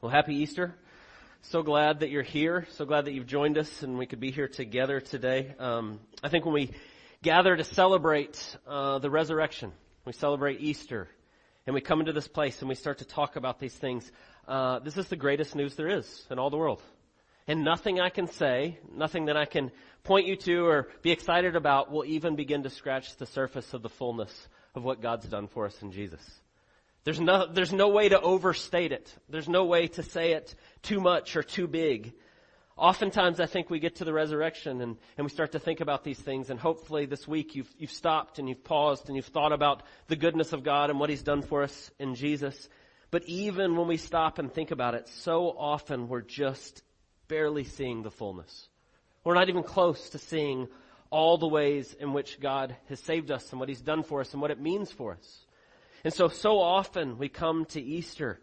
Well, happy Easter. So glad that you're here. So glad that you've joined us and we could be here together today. Um, I think when we gather to celebrate uh, the resurrection, we celebrate Easter, and we come into this place and we start to talk about these things, uh, this is the greatest news there is in all the world. And nothing I can say, nothing that I can point you to or be excited about will even begin to scratch the surface of the fullness of what God's done for us in Jesus. There's no, there's no way to overstate it. There's no way to say it too much or too big. Oftentimes I think we get to the resurrection and, and we start to think about these things and hopefully this week you've, you've stopped and you've paused and you've thought about the goodness of God and what He's done for us in Jesus. But even when we stop and think about it, so often we're just barely seeing the fullness. We're not even close to seeing all the ways in which God has saved us and what He's done for us and what it means for us. And so, so often we come to Easter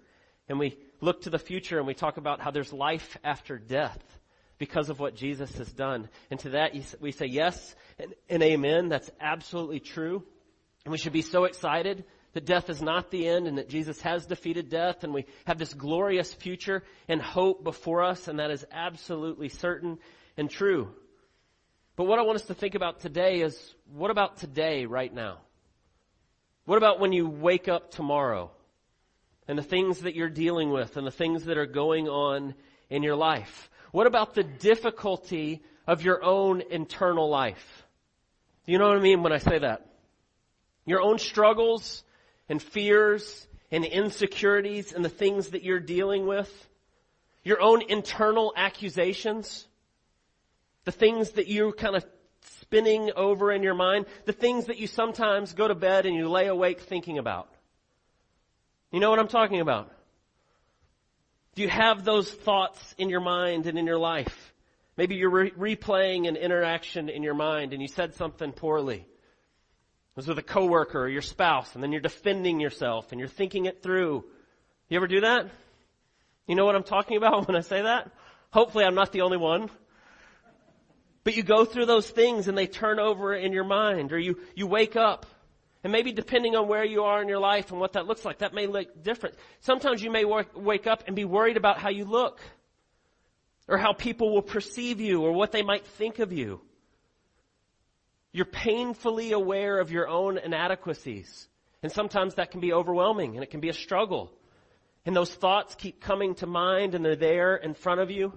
and we look to the future and we talk about how there's life after death because of what Jesus has done. And to that we say yes and, and amen. That's absolutely true. And we should be so excited that death is not the end and that Jesus has defeated death and we have this glorious future and hope before us and that is absolutely certain and true. But what I want us to think about today is what about today right now? What about when you wake up tomorrow and the things that you're dealing with and the things that are going on in your life? What about the difficulty of your own internal life? Do you know what I mean when I say that? Your own struggles and fears and insecurities and the things that you're dealing with. Your own internal accusations. The things that you kind of spinning over in your mind, the things that you sometimes go to bed and you lay awake thinking about. You know what I'm talking about? Do you have those thoughts in your mind and in your life? Maybe you're re- replaying an interaction in your mind and you said something poorly. It was with a coworker or your spouse and then you're defending yourself and you're thinking it through. You ever do that? You know what I'm talking about when I say that? Hopefully I'm not the only one. But you go through those things and they turn over in your mind or you, you wake up and maybe depending on where you are in your life and what that looks like, that may look different. Sometimes you may wake up and be worried about how you look or how people will perceive you or what they might think of you. You're painfully aware of your own inadequacies. And sometimes that can be overwhelming and it can be a struggle. And those thoughts keep coming to mind and they're there in front of you.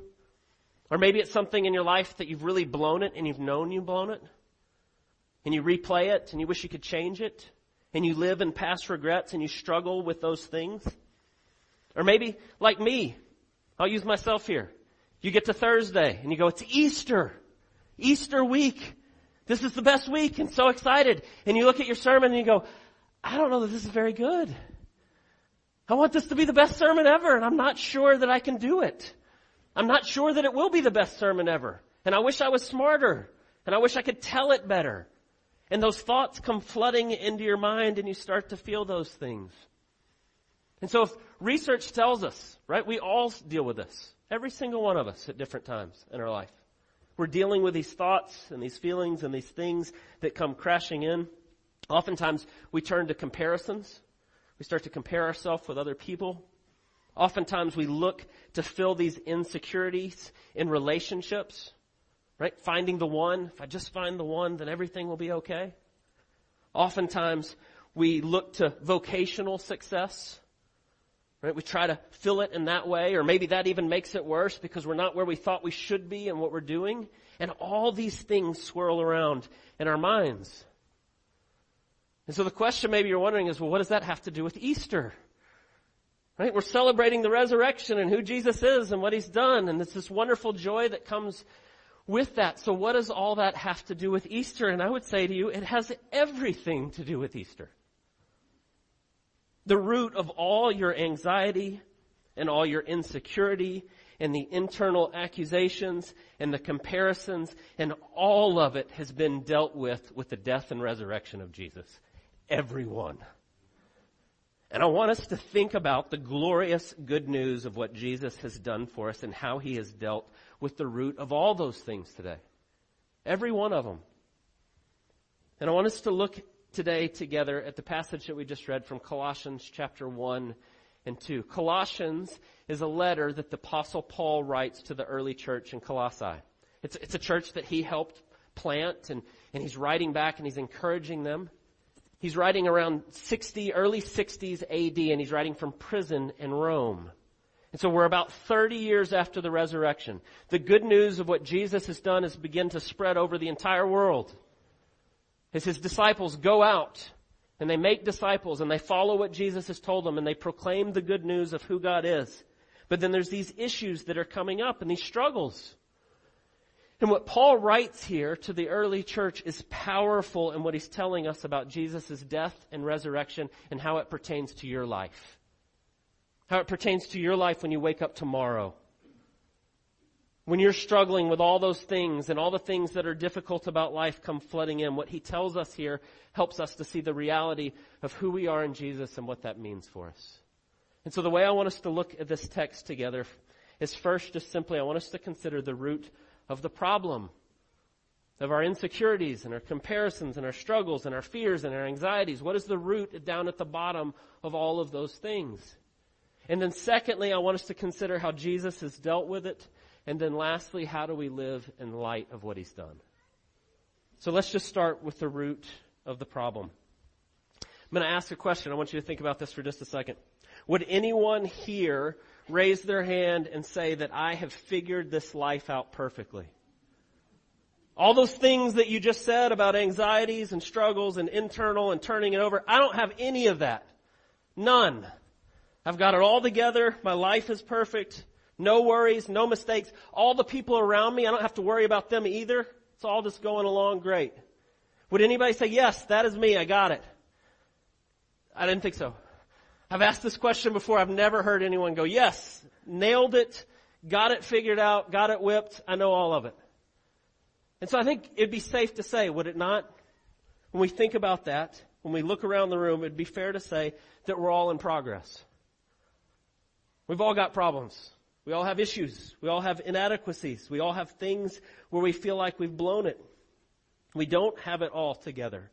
Or maybe it's something in your life that you've really blown it and you've known you've blown it. And you replay it and you wish you could change it. And you live in past regrets and you struggle with those things. Or maybe, like me, I'll use myself here. You get to Thursday and you go, it's Easter. Easter week. This is the best week and so excited. And you look at your sermon and you go, I don't know that this is very good. I want this to be the best sermon ever and I'm not sure that I can do it. I'm not sure that it will be the best sermon ever. And I wish I was smarter. And I wish I could tell it better. And those thoughts come flooding into your mind and you start to feel those things. And so if research tells us, right, we all deal with this. Every single one of us at different times in our life. We're dealing with these thoughts and these feelings and these things that come crashing in. Oftentimes we turn to comparisons. We start to compare ourselves with other people. Oftentimes we look to fill these insecurities in relationships, right? Finding the one. If I just find the one, then everything will be okay. Oftentimes we look to vocational success, right? We try to fill it in that way, or maybe that even makes it worse because we're not where we thought we should be and what we're doing. And all these things swirl around in our minds. And so the question maybe you're wondering is, well, what does that have to do with Easter? Right? We're celebrating the resurrection and who Jesus is and what he's done. And it's this wonderful joy that comes with that. So what does all that have to do with Easter? And I would say to you, it has everything to do with Easter. The root of all your anxiety and all your insecurity and the internal accusations and the comparisons and all of it has been dealt with with the death and resurrection of Jesus. Everyone. And I want us to think about the glorious good news of what Jesus has done for us and how he has dealt with the root of all those things today. Every one of them. And I want us to look today together at the passage that we just read from Colossians chapter 1 and 2. Colossians is a letter that the apostle Paul writes to the early church in Colossae. It's, it's a church that he helped plant and, and he's writing back and he's encouraging them. He's writing around 60, early 60s AD and he's writing from prison in Rome. And so we're about 30 years after the resurrection. The good news of what Jesus has done is begin to spread over the entire world. As his disciples go out and they make disciples and they follow what Jesus has told them and they proclaim the good news of who God is. But then there's these issues that are coming up and these struggles. And what Paul writes here to the early church is powerful in what he's telling us about Jesus' death and resurrection and how it pertains to your life. How it pertains to your life when you wake up tomorrow. When you're struggling with all those things and all the things that are difficult about life come flooding in, what he tells us here helps us to see the reality of who we are in Jesus and what that means for us. And so the way I want us to look at this text together is first just simply I want us to consider the root of the problem of our insecurities and our comparisons and our struggles and our fears and our anxieties. What is the root down at the bottom of all of those things? And then secondly, I want us to consider how Jesus has dealt with it and then lastly, how do we live in light of what he's done? So let's just start with the root of the problem. I'm going to ask a question. I want you to think about this for just a second. Would anyone here raise their hand and say that I have figured this life out perfectly? All those things that you just said about anxieties and struggles and internal and turning it over, I don't have any of that. None. I've got it all together. My life is perfect. No worries, no mistakes. All the people around me, I don't have to worry about them either. It's all just going along great. Would anybody say, yes, that is me, I got it? I didn't think so. I've asked this question before, I've never heard anyone go, yes, nailed it, got it figured out, got it whipped, I know all of it. And so I think it'd be safe to say, would it not? When we think about that, when we look around the room, it'd be fair to say that we're all in progress. We've all got problems. We all have issues. We all have inadequacies. We all have things where we feel like we've blown it. We don't have it all together.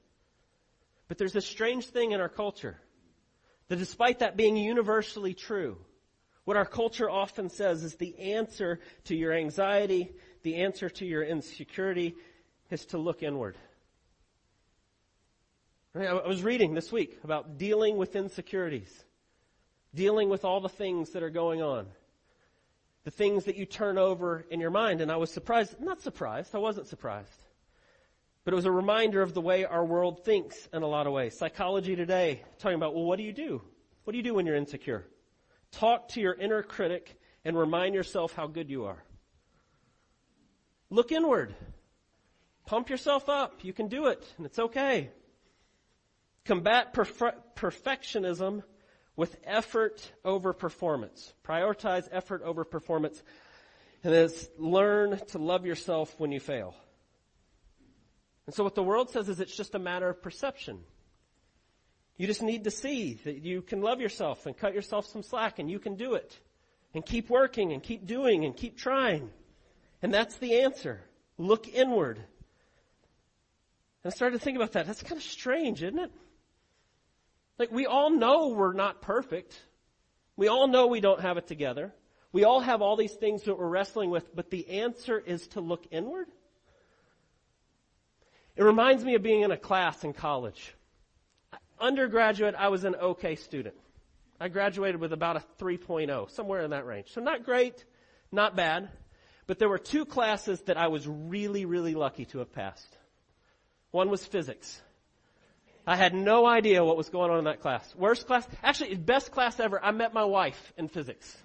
But there's a strange thing in our culture that despite that being universally true, what our culture often says is the answer to your anxiety, the answer to your insecurity is to look inward. I was reading this week about dealing with insecurities, dealing with all the things that are going on the things that you turn over in your mind. And I was surprised, not surprised, I wasn't surprised. But it was a reminder of the way our world thinks in a lot of ways. Psychology today, talking about, well, what do you do? What do you do when you're insecure? Talk to your inner critic and remind yourself how good you are. Look inward. Pump yourself up. You can do it, and it's okay. Combat perf- perfectionism with effort over performance. Prioritize effort over performance. And learn to love yourself when you fail. And so what the world says is it's just a matter of perception. You just need to see that you can love yourself and cut yourself some slack and you can do it. And keep working and keep doing and keep trying. And that's the answer. Look inward. And I started to think about that. That's kind of strange, isn't it? Like we all know we're not perfect. We all know we don't have it together. We all have all these things that we're wrestling with, but the answer is to look inward. It reminds me of being in a class in college. Undergraduate, I was an okay student. I graduated with about a 3.0, somewhere in that range. So not great, not bad, but there were two classes that I was really, really lucky to have passed. One was physics. I had no idea what was going on in that class. Worst class, actually, best class ever. I met my wife in physics.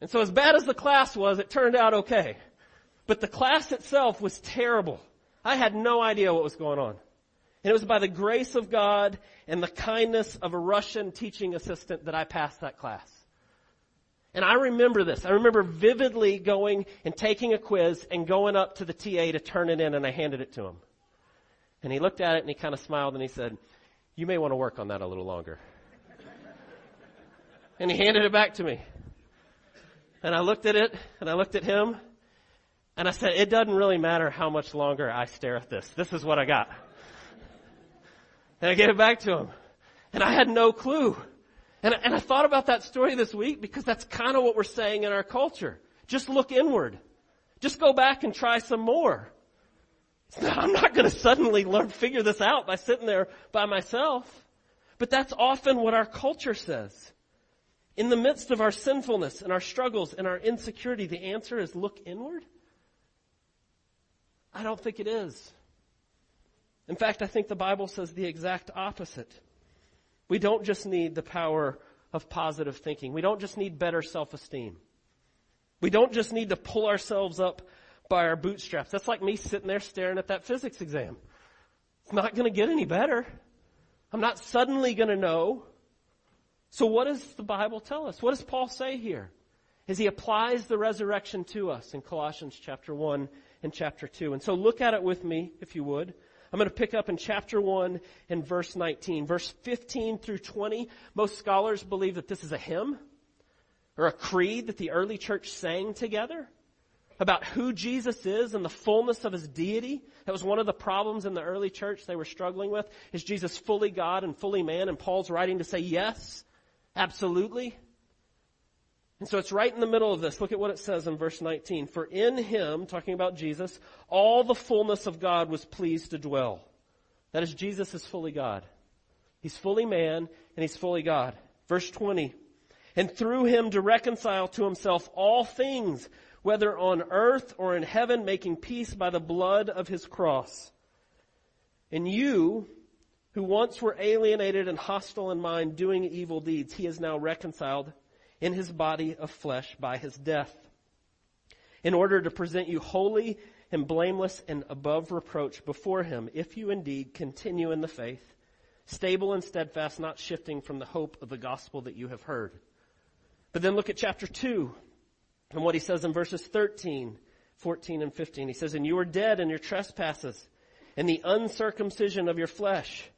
And so as bad as the class was, it turned out okay. But the class itself was terrible. I had no idea what was going on. And it was by the grace of God and the kindness of a Russian teaching assistant that I passed that class. And I remember this. I remember vividly going and taking a quiz and going up to the TA to turn it in and I handed it to him. And he looked at it and he kind of smiled and he said, you may want to work on that a little longer. and he handed it back to me. And I looked at it and I looked at him and I said, it doesn't really matter how much longer I stare at this. This is what I got. And I gave it back to him. And I had no clue. And, and I thought about that story this week because that's kind of what we're saying in our culture. Just look inward. Just go back and try some more. I'm not going to suddenly learn, figure this out by sitting there by myself. But that's often what our culture says. In the midst of our sinfulness and our struggles and our insecurity, the answer is look inward? I don't think it is. In fact, I think the Bible says the exact opposite. We don't just need the power of positive thinking. We don't just need better self-esteem. We don't just need to pull ourselves up by our bootstraps. That's like me sitting there staring at that physics exam. It's not going to get any better. I'm not suddenly going to know. So what does the Bible tell us? What does Paul say here? As he applies the resurrection to us in Colossians chapter 1 and chapter 2. And so look at it with me, if you would. I'm going to pick up in chapter 1 and verse 19. Verse 15 through 20, most scholars believe that this is a hymn or a creed that the early church sang together about who Jesus is and the fullness of his deity. That was one of the problems in the early church they were struggling with. Is Jesus fully God and fully man? And Paul's writing to say yes, absolutely. And so it's right in the middle of this. Look at what it says in verse 19. For in him, talking about Jesus, all the fullness of God was pleased to dwell. That is, Jesus is fully God. He's fully man and he's fully God. Verse 20. And through him to reconcile to himself all things, whether on earth or in heaven, making peace by the blood of his cross. And you, who once were alienated and hostile in mind, doing evil deeds, he is now reconciled in his body of flesh by his death, in order to present you holy and blameless and above reproach before him, if you indeed continue in the faith, stable and steadfast, not shifting from the hope of the gospel that you have heard. But then look at chapter 2 and what he says in verses 13, 14, and 15. He says, And you are dead in your trespasses and the uncircumcision of your flesh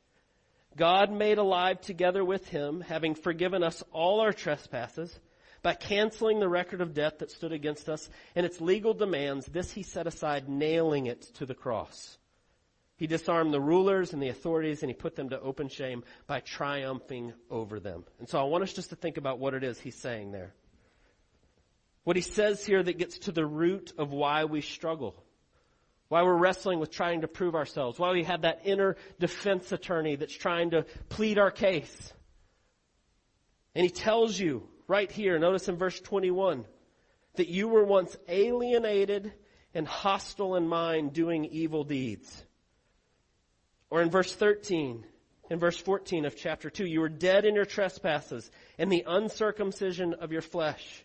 God made alive together with him, having forgiven us all our trespasses, by canceling the record of debt that stood against us and its legal demands, this he set aside, nailing it to the cross. He disarmed the rulers and the authorities and he put them to open shame by triumphing over them. And so I want us just to think about what it is he's saying there. What he says here that gets to the root of why we struggle why we're wrestling with trying to prove ourselves, why we have that inner defense attorney that's trying to plead our case. And he tells you right here, notice in verse 21, that you were once alienated and hostile in mind doing evil deeds. Or in verse 13, in verse 14 of chapter 2, you were dead in your trespasses and the uncircumcision of your flesh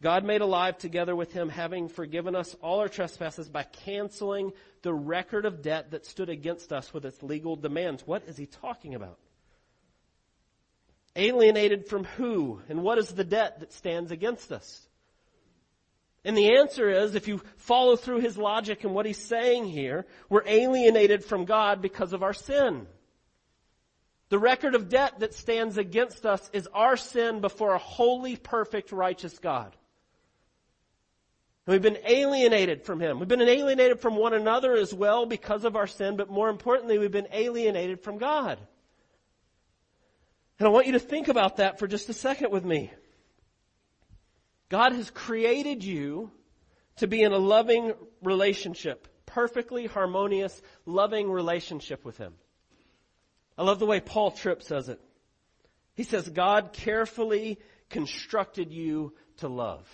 God made alive together with him, having forgiven us all our trespasses by canceling the record of debt that stood against us with its legal demands. What is he talking about? Alienated from who? And what is the debt that stands against us? And the answer is, if you follow through his logic and what he's saying here, we're alienated from God because of our sin. The record of debt that stands against us is our sin before a holy, perfect, righteous God. We've been alienated from Him. We've been alienated from one another as well because of our sin, but more importantly, we've been alienated from God. And I want you to think about that for just a second with me. God has created you to be in a loving relationship, perfectly harmonious, loving relationship with Him. I love the way Paul Tripp says it. He says, God carefully constructed you to love.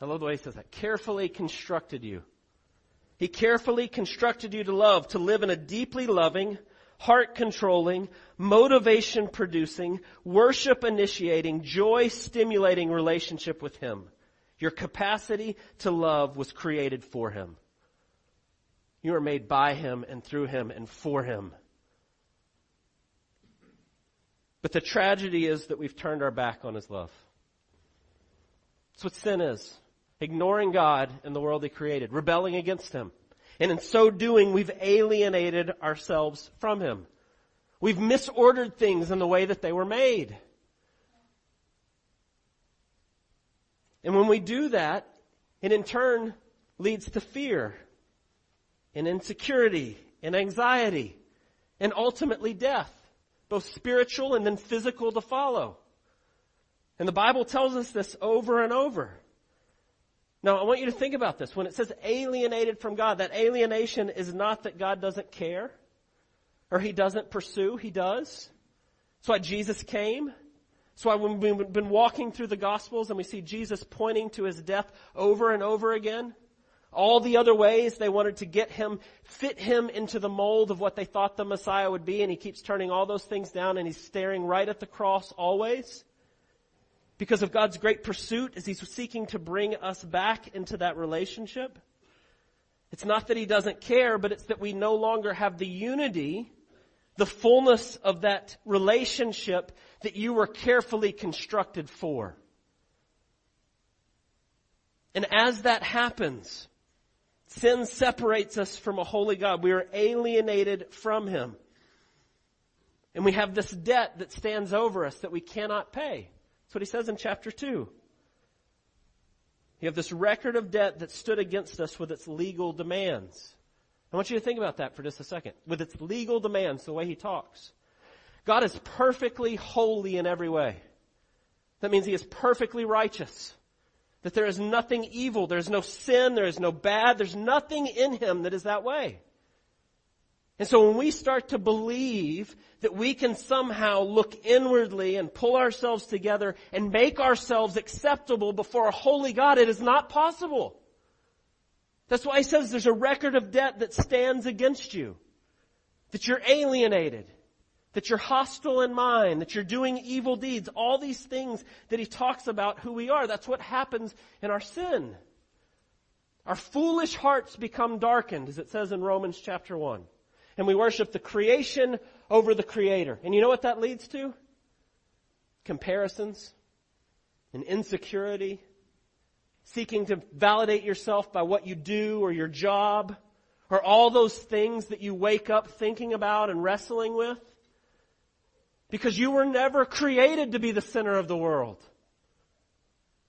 I love the way he says that. Carefully constructed you. He carefully constructed you to love, to live in a deeply loving, heart controlling, motivation producing, worship initiating, joy stimulating relationship with Him. Your capacity to love was created for Him. You are made by Him and through Him and for Him. But the tragedy is that we've turned our back on His love. That's what sin is ignoring God and the world He created, rebelling against Him. And in so doing, we've alienated ourselves from Him. We've misordered things in the way that they were made. And when we do that, it in turn leads to fear and insecurity and anxiety and ultimately death. both spiritual and then physical to follow. And the Bible tells us this over and over. Now, I want you to think about this. When it says alienated from God, that alienation is not that God doesn't care or he doesn't pursue. He does. That's why Jesus came. That's why when we've been walking through the Gospels and we see Jesus pointing to his death over and over again, all the other ways they wanted to get him, fit him into the mold of what they thought the Messiah would be, and he keeps turning all those things down and he's staring right at the cross always. Because of God's great pursuit as he's seeking to bring us back into that relationship. It's not that he doesn't care, but it's that we no longer have the unity, the fullness of that relationship that you were carefully constructed for. And as that happens, sin separates us from a holy God. We are alienated from Him. And we have this debt that stands over us that we cannot pay. That's what he says in chapter 2. You have this record of debt that stood against us with its legal demands. I want you to think about that for just a second. With its legal demands, the way he talks. God is perfectly holy in every way. That means he is perfectly righteous. That there is nothing evil, there's no sin, there is no bad, there's nothing in him that is that way. And so when we start to believe that we can somehow look inwardly and pull ourselves together and make ourselves acceptable before a holy God, it is not possible. That's why he says there's a record of debt that stands against you. That you're alienated. That you're hostile in mind. That you're doing evil deeds. All these things that he talks about who we are. That's what happens in our sin. Our foolish hearts become darkened, as it says in Romans chapter 1 and we worship the creation over the creator. And you know what that leads to? Comparisons and insecurity, seeking to validate yourself by what you do or your job or all those things that you wake up thinking about and wrestling with. Because you were never created to be the center of the world.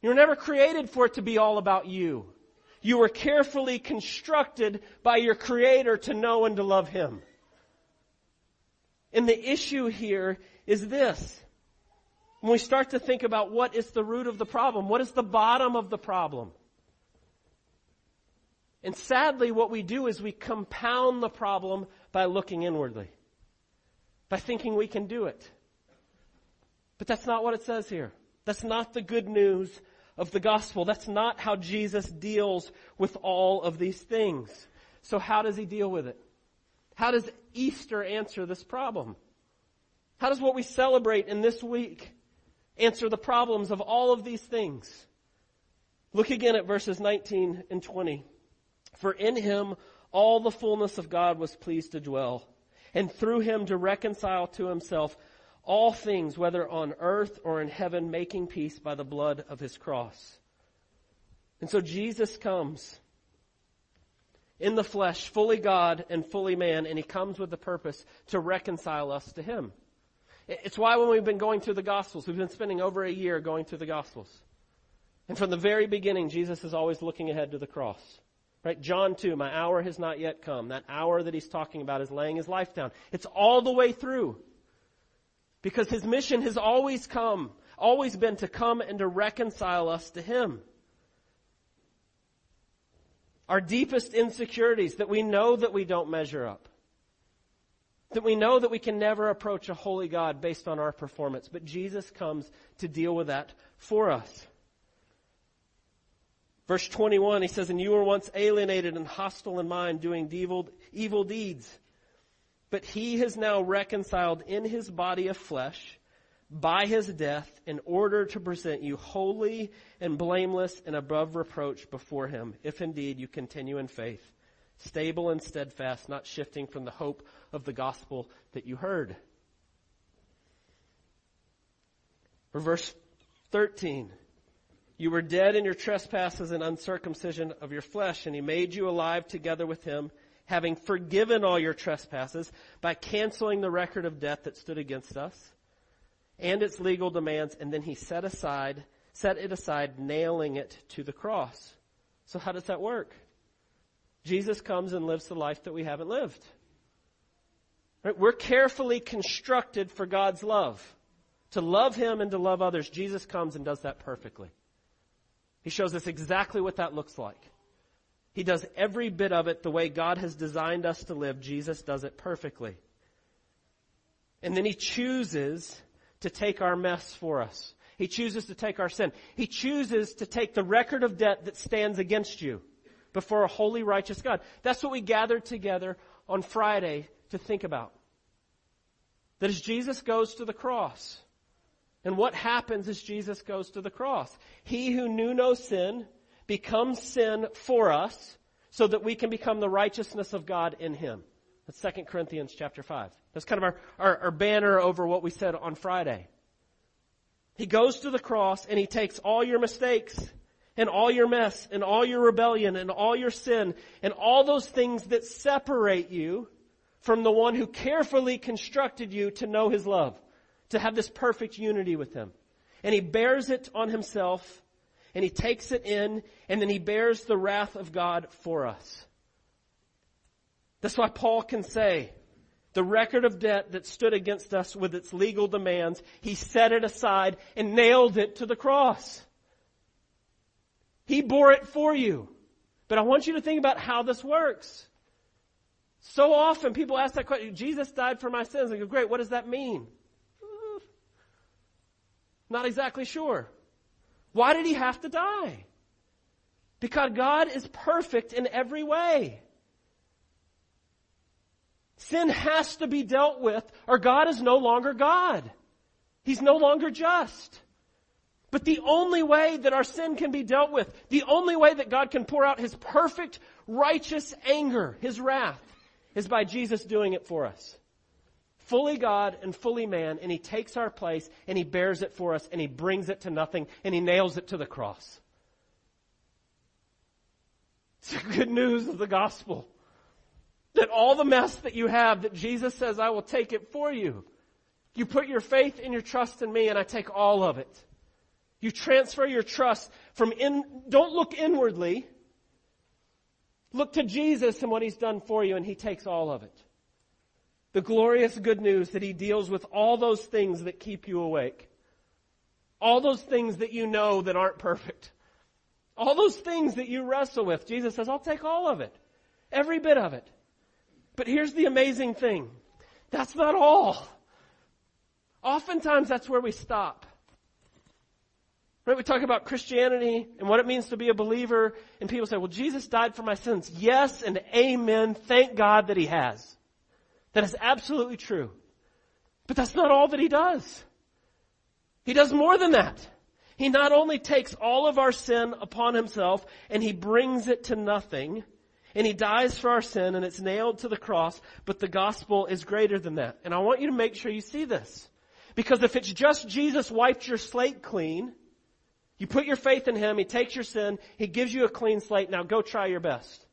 You were never created for it to be all about you. You were carefully constructed by your Creator to know and to love Him. And the issue here is this. When we start to think about what is the root of the problem, what is the bottom of the problem? And sadly, what we do is we compound the problem by looking inwardly, by thinking we can do it. But that's not what it says here. That's not the good news of the gospel. That's not how Jesus deals with all of these things. So how does he deal with it? How does Easter answer this problem? How does what we celebrate in this week answer the problems of all of these things? Look again at verses 19 and 20. For in him all the fullness of God was pleased to dwell, and through him to reconcile to himself all things, whether on earth or in heaven, making peace by the blood of his cross. And so Jesus comes in the flesh, fully God and fully man, and he comes with the purpose to reconcile us to him. It's why when we've been going through the Gospels, we've been spending over a year going through the Gospels. And from the very beginning, Jesus is always looking ahead to the cross. Right? John 2, my hour has not yet come. That hour that he's talking about is laying his life down. It's all the way through. Because his mission has always come, always been to come and to reconcile us to him. Our deepest insecurities that we know that we don't measure up. That we know that we can never approach a holy God based on our performance, but Jesus comes to deal with that for us. Verse 21, he says, And you were once alienated and hostile in mind, doing evil, evil deeds. But he has now reconciled in his body of flesh by his death in order to present you holy and blameless and above reproach before him, if indeed you continue in faith, stable and steadfast, not shifting from the hope of the gospel that you heard. For verse 13, you were dead in your trespasses and uncircumcision of your flesh, and he made you alive together with him having forgiven all your trespasses by canceling the record of debt that stood against us and its legal demands, and then he set aside, set it aside, nailing it to the cross. So how does that work? Jesus comes and lives the life that we haven't lived. Right? We're carefully constructed for God's love. To love Him and to love others. Jesus comes and does that perfectly. He shows us exactly what that looks like. He does every bit of it the way God has designed us to live. Jesus does it perfectly. And then He chooses to take our mess for us. He chooses to take our sin. He chooses to take the record of debt that stands against you before a holy, righteous God. That's what we gathered together on Friday to think about. That as Jesus goes to the cross, and what happens as Jesus goes to the cross? He who knew no sin becomes sin for us so that we can become the righteousness of God in him. That's 2 Corinthians chapter 5. That's kind of our, our, our banner over what we said on Friday. He goes to the cross and he takes all your mistakes and all your mess and all your rebellion and all your sin and all those things that separate you from the one who carefully constructed you to know his love, to have this perfect unity with him. And he bears it on himself and he takes it in and then he bears the wrath of God for us. That's why Paul can say, the record of debt that stood against us with its legal demands, he set it aside and nailed it to the cross. He bore it for you. But I want you to think about how this works. So often people ask that question, Jesus died for my sins. I go, great, what does that mean? Not exactly sure. Why did he have to die? Because God is perfect in every way. Sin has to be dealt with or God is no longer God. He's no longer just. But the only way that our sin can be dealt with, the only way that God can pour out His perfect, righteous anger, His wrath, is by Jesus doing it for us. Fully God and fully man, and He takes our place and He bears it for us and He brings it to nothing and He nails it to the cross. It's the good news of the gospel. That all the mess that you have, that Jesus says, I will take it for you. You put your faith and your trust in me and I take all of it. You transfer your trust from in, don't look inwardly. Look to Jesus and what He's done for you and He takes all of it. The glorious good news that He deals with all those things that keep you awake. All those things that you know that aren't perfect. All those things that you wrestle with. Jesus says, I'll take all of it. Every bit of it. But here's the amazing thing. That's not all. Oftentimes that's where we stop. Right? We talk about Christianity and what it means to be a believer, and people say, well, Jesus died for my sins. Yes and amen. Thank God that He has. That is absolutely true. But that's not all that He does. He does more than that. He not only takes all of our sin upon Himself and He brings it to nothing, and He dies for our sin and it's nailed to the cross, but the gospel is greater than that. And I want you to make sure you see this. Because if it's just Jesus wiped your slate clean, you put your faith in Him, He takes your sin, He gives you a clean slate, now go try your best.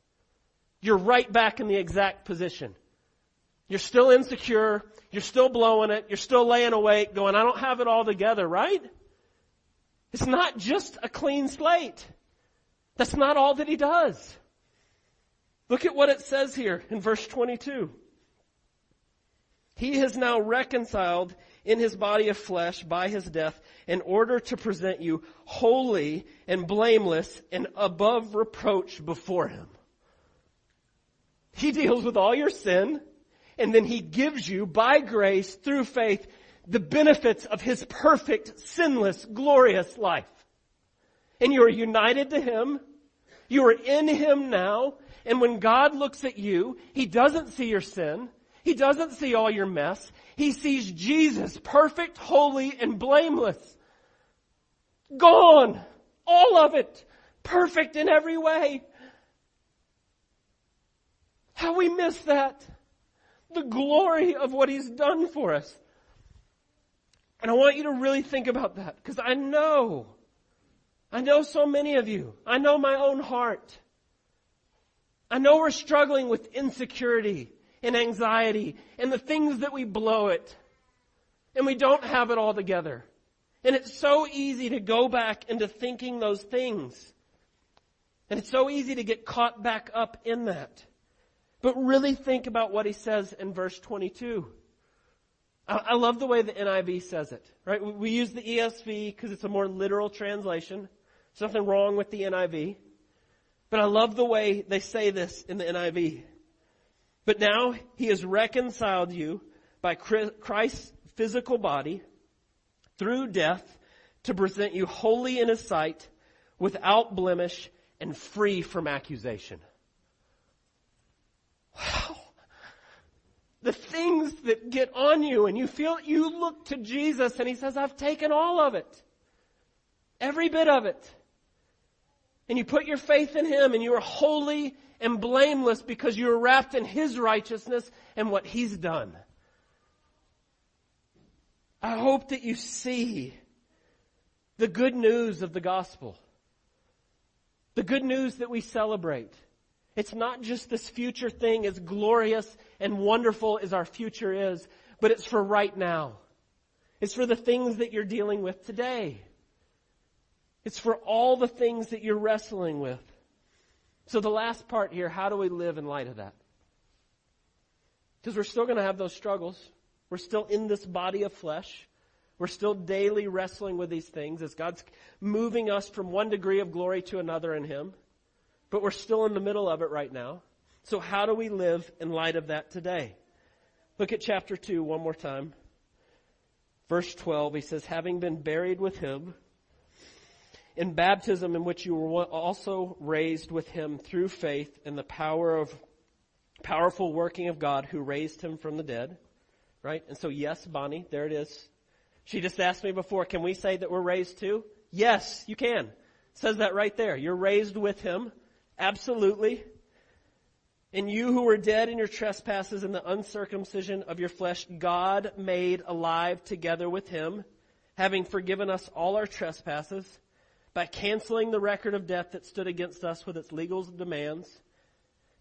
You're right back in the exact position. You're still insecure, you're still blowing it, you're still laying awake going, I don't have it all together, right? It's not just a clean slate. That's not all that He does. Look at what it says here in verse 22. He has now reconciled in his body of flesh by his death in order to present you holy and blameless and above reproach before him. He deals with all your sin and then he gives you by grace through faith the benefits of his perfect, sinless, glorious life. And you are united to him. You are in him now. And when God looks at you, he doesn't see your sin. He doesn't see all your mess. He sees Jesus, perfect, holy, and blameless. Gone. All of it. Perfect in every way. How we miss that. The glory of what He's done for us. And I want you to really think about that because I know, I know so many of you. I know my own heart. I know we're struggling with insecurity and anxiety and the things that we blow it. And we don't have it all together. And it's so easy to go back into thinking those things. And it's so easy to get caught back up in that. But really think about what he says in verse 22. I, I love the way the NIV says it, right? We, we use the ESV because it's a more literal translation. There's nothing wrong with the NIV. But I love the way they say this in the NIV. But now he has reconciled you by Christ's physical body through death to present you holy in his sight, without blemish, and free from accusation. The things that get on you and you feel, you look to Jesus and he says, I've taken all of it. Every bit of it. And you put your faith in him and you are holy and blameless because you are wrapped in his righteousness and what he's done. I hope that you see the good news of the gospel. The good news that we celebrate. It's not just this future thing as glorious and wonderful as our future is, but it's for right now. It's for the things that you're dealing with today. It's for all the things that you're wrestling with. So the last part here, how do we live in light of that? Because we're still going to have those struggles. We're still in this body of flesh. We're still daily wrestling with these things as God's moving us from one degree of glory to another in Him. But we're still in the middle of it right now. So how do we live in light of that today? Look at chapter 2 one more time. Verse 12, he says, having been buried with Him in baptism in which you were also raised with Him through faith in the power of powerful working of God who raised Him from the dead. Right? And so yes, Bonnie, there it is. She just asked me before, can we say that we're raised too? Yes, you can. It says that right there. You're raised with him. Absolutely. And you who were dead in your trespasses and the uncircumcision of your flesh, God made alive together with him, having forgiven us all our trespasses by canceling the record of death that stood against us with its legal demands.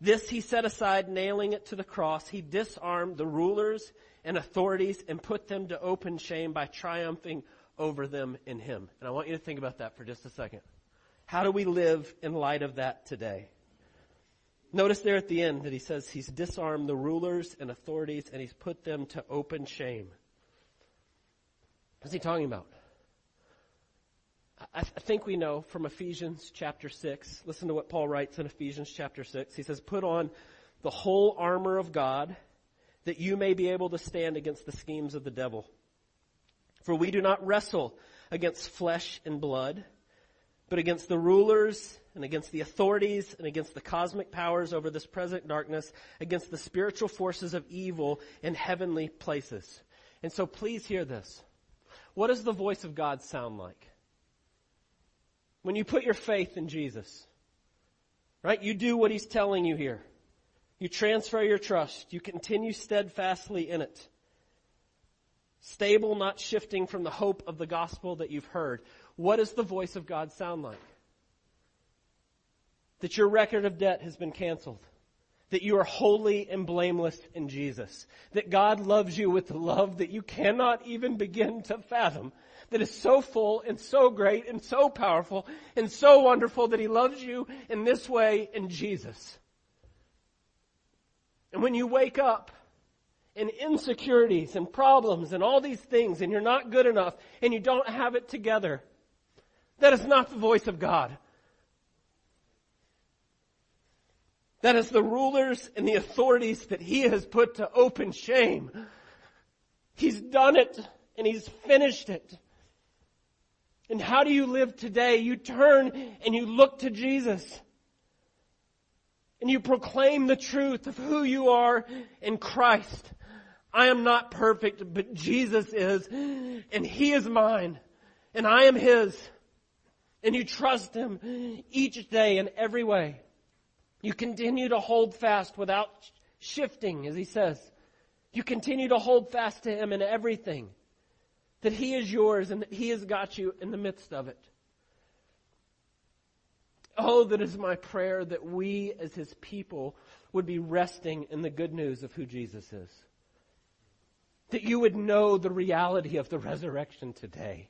This he set aside, nailing it to the cross. He disarmed the rulers and authorities and put them to open shame by triumphing over them in Him. And I want you to think about that for just a second. How do we live in light of that today? Notice there at the end that he says he's disarmed the rulers and authorities and he's put them to open shame. What's he talking about? I, th- I think we know from Ephesians chapter 6. Listen to what Paul writes in Ephesians chapter 6. He says, put on the whole armor of God that you may be able to stand against the schemes of the devil. For we do not wrestle against flesh and blood, but against the rulers and against the authorities and against the cosmic powers over this present darkness, against the spiritual forces of evil in heavenly places. And so please hear this. What does the voice of God sound like? When you put your faith in Jesus, right? You do what He's telling you here. You transfer your trust. You continue steadfastly in it. Stable, not shifting from the hope of the gospel that you've heard. What does the voice of God sound like? That your record of debt has been canceled. That you are holy and blameless in Jesus. That God loves you with a love that you cannot even begin to fathom. That is so full and so great and so powerful and so wonderful that He loves you in this way in Jesus. And when you wake up in insecurities and problems and all these things and you're not good enough and you don't have it together, that is not the voice of God. That is the rulers and the authorities that he has put to open shame. He's done it and he's finished it. And how do you live today? You turn and you look to Jesus and you proclaim the truth of who you are in Christ. I am not perfect, but Jesus is, and He is mine, and I am His. And you trust Him each day in every way. You continue to hold fast without shifting, as He says. You continue to hold fast to Him in everything. That He is yours and that He has got you in the midst of it. Oh, that is my prayer that we as his people would be resting in the good news of who Jesus is. That you would know the reality of the resurrection today.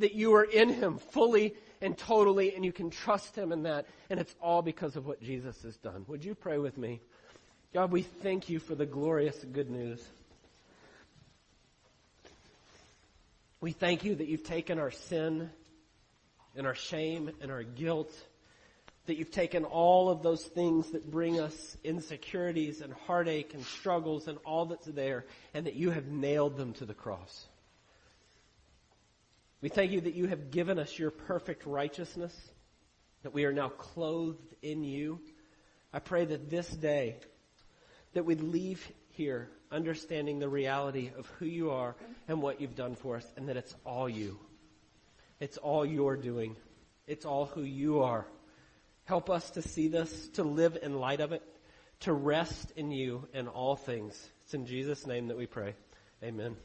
That you are in him fully and totally, and you can trust Him in that, and it's all because of what Jesus has done. Would you pray with me? God, we thank you for the glorious good news. We thank you that you've taken our sin and our shame and our guilt, that you've taken all of those things that bring us insecurities and heartache and struggles and all that's there, and that you have nailed them to the cross. We thank you that you have given us your perfect righteousness, that we are now clothed in you. I pray that this day, that we'd leave here understanding the reality of who you are and what you've done for us, and that it's all you. It's all you're doing. It's all who you are. Help us to see this, to live in light of it, to rest in you in all things. It's in Jesus' name that we pray. Amen.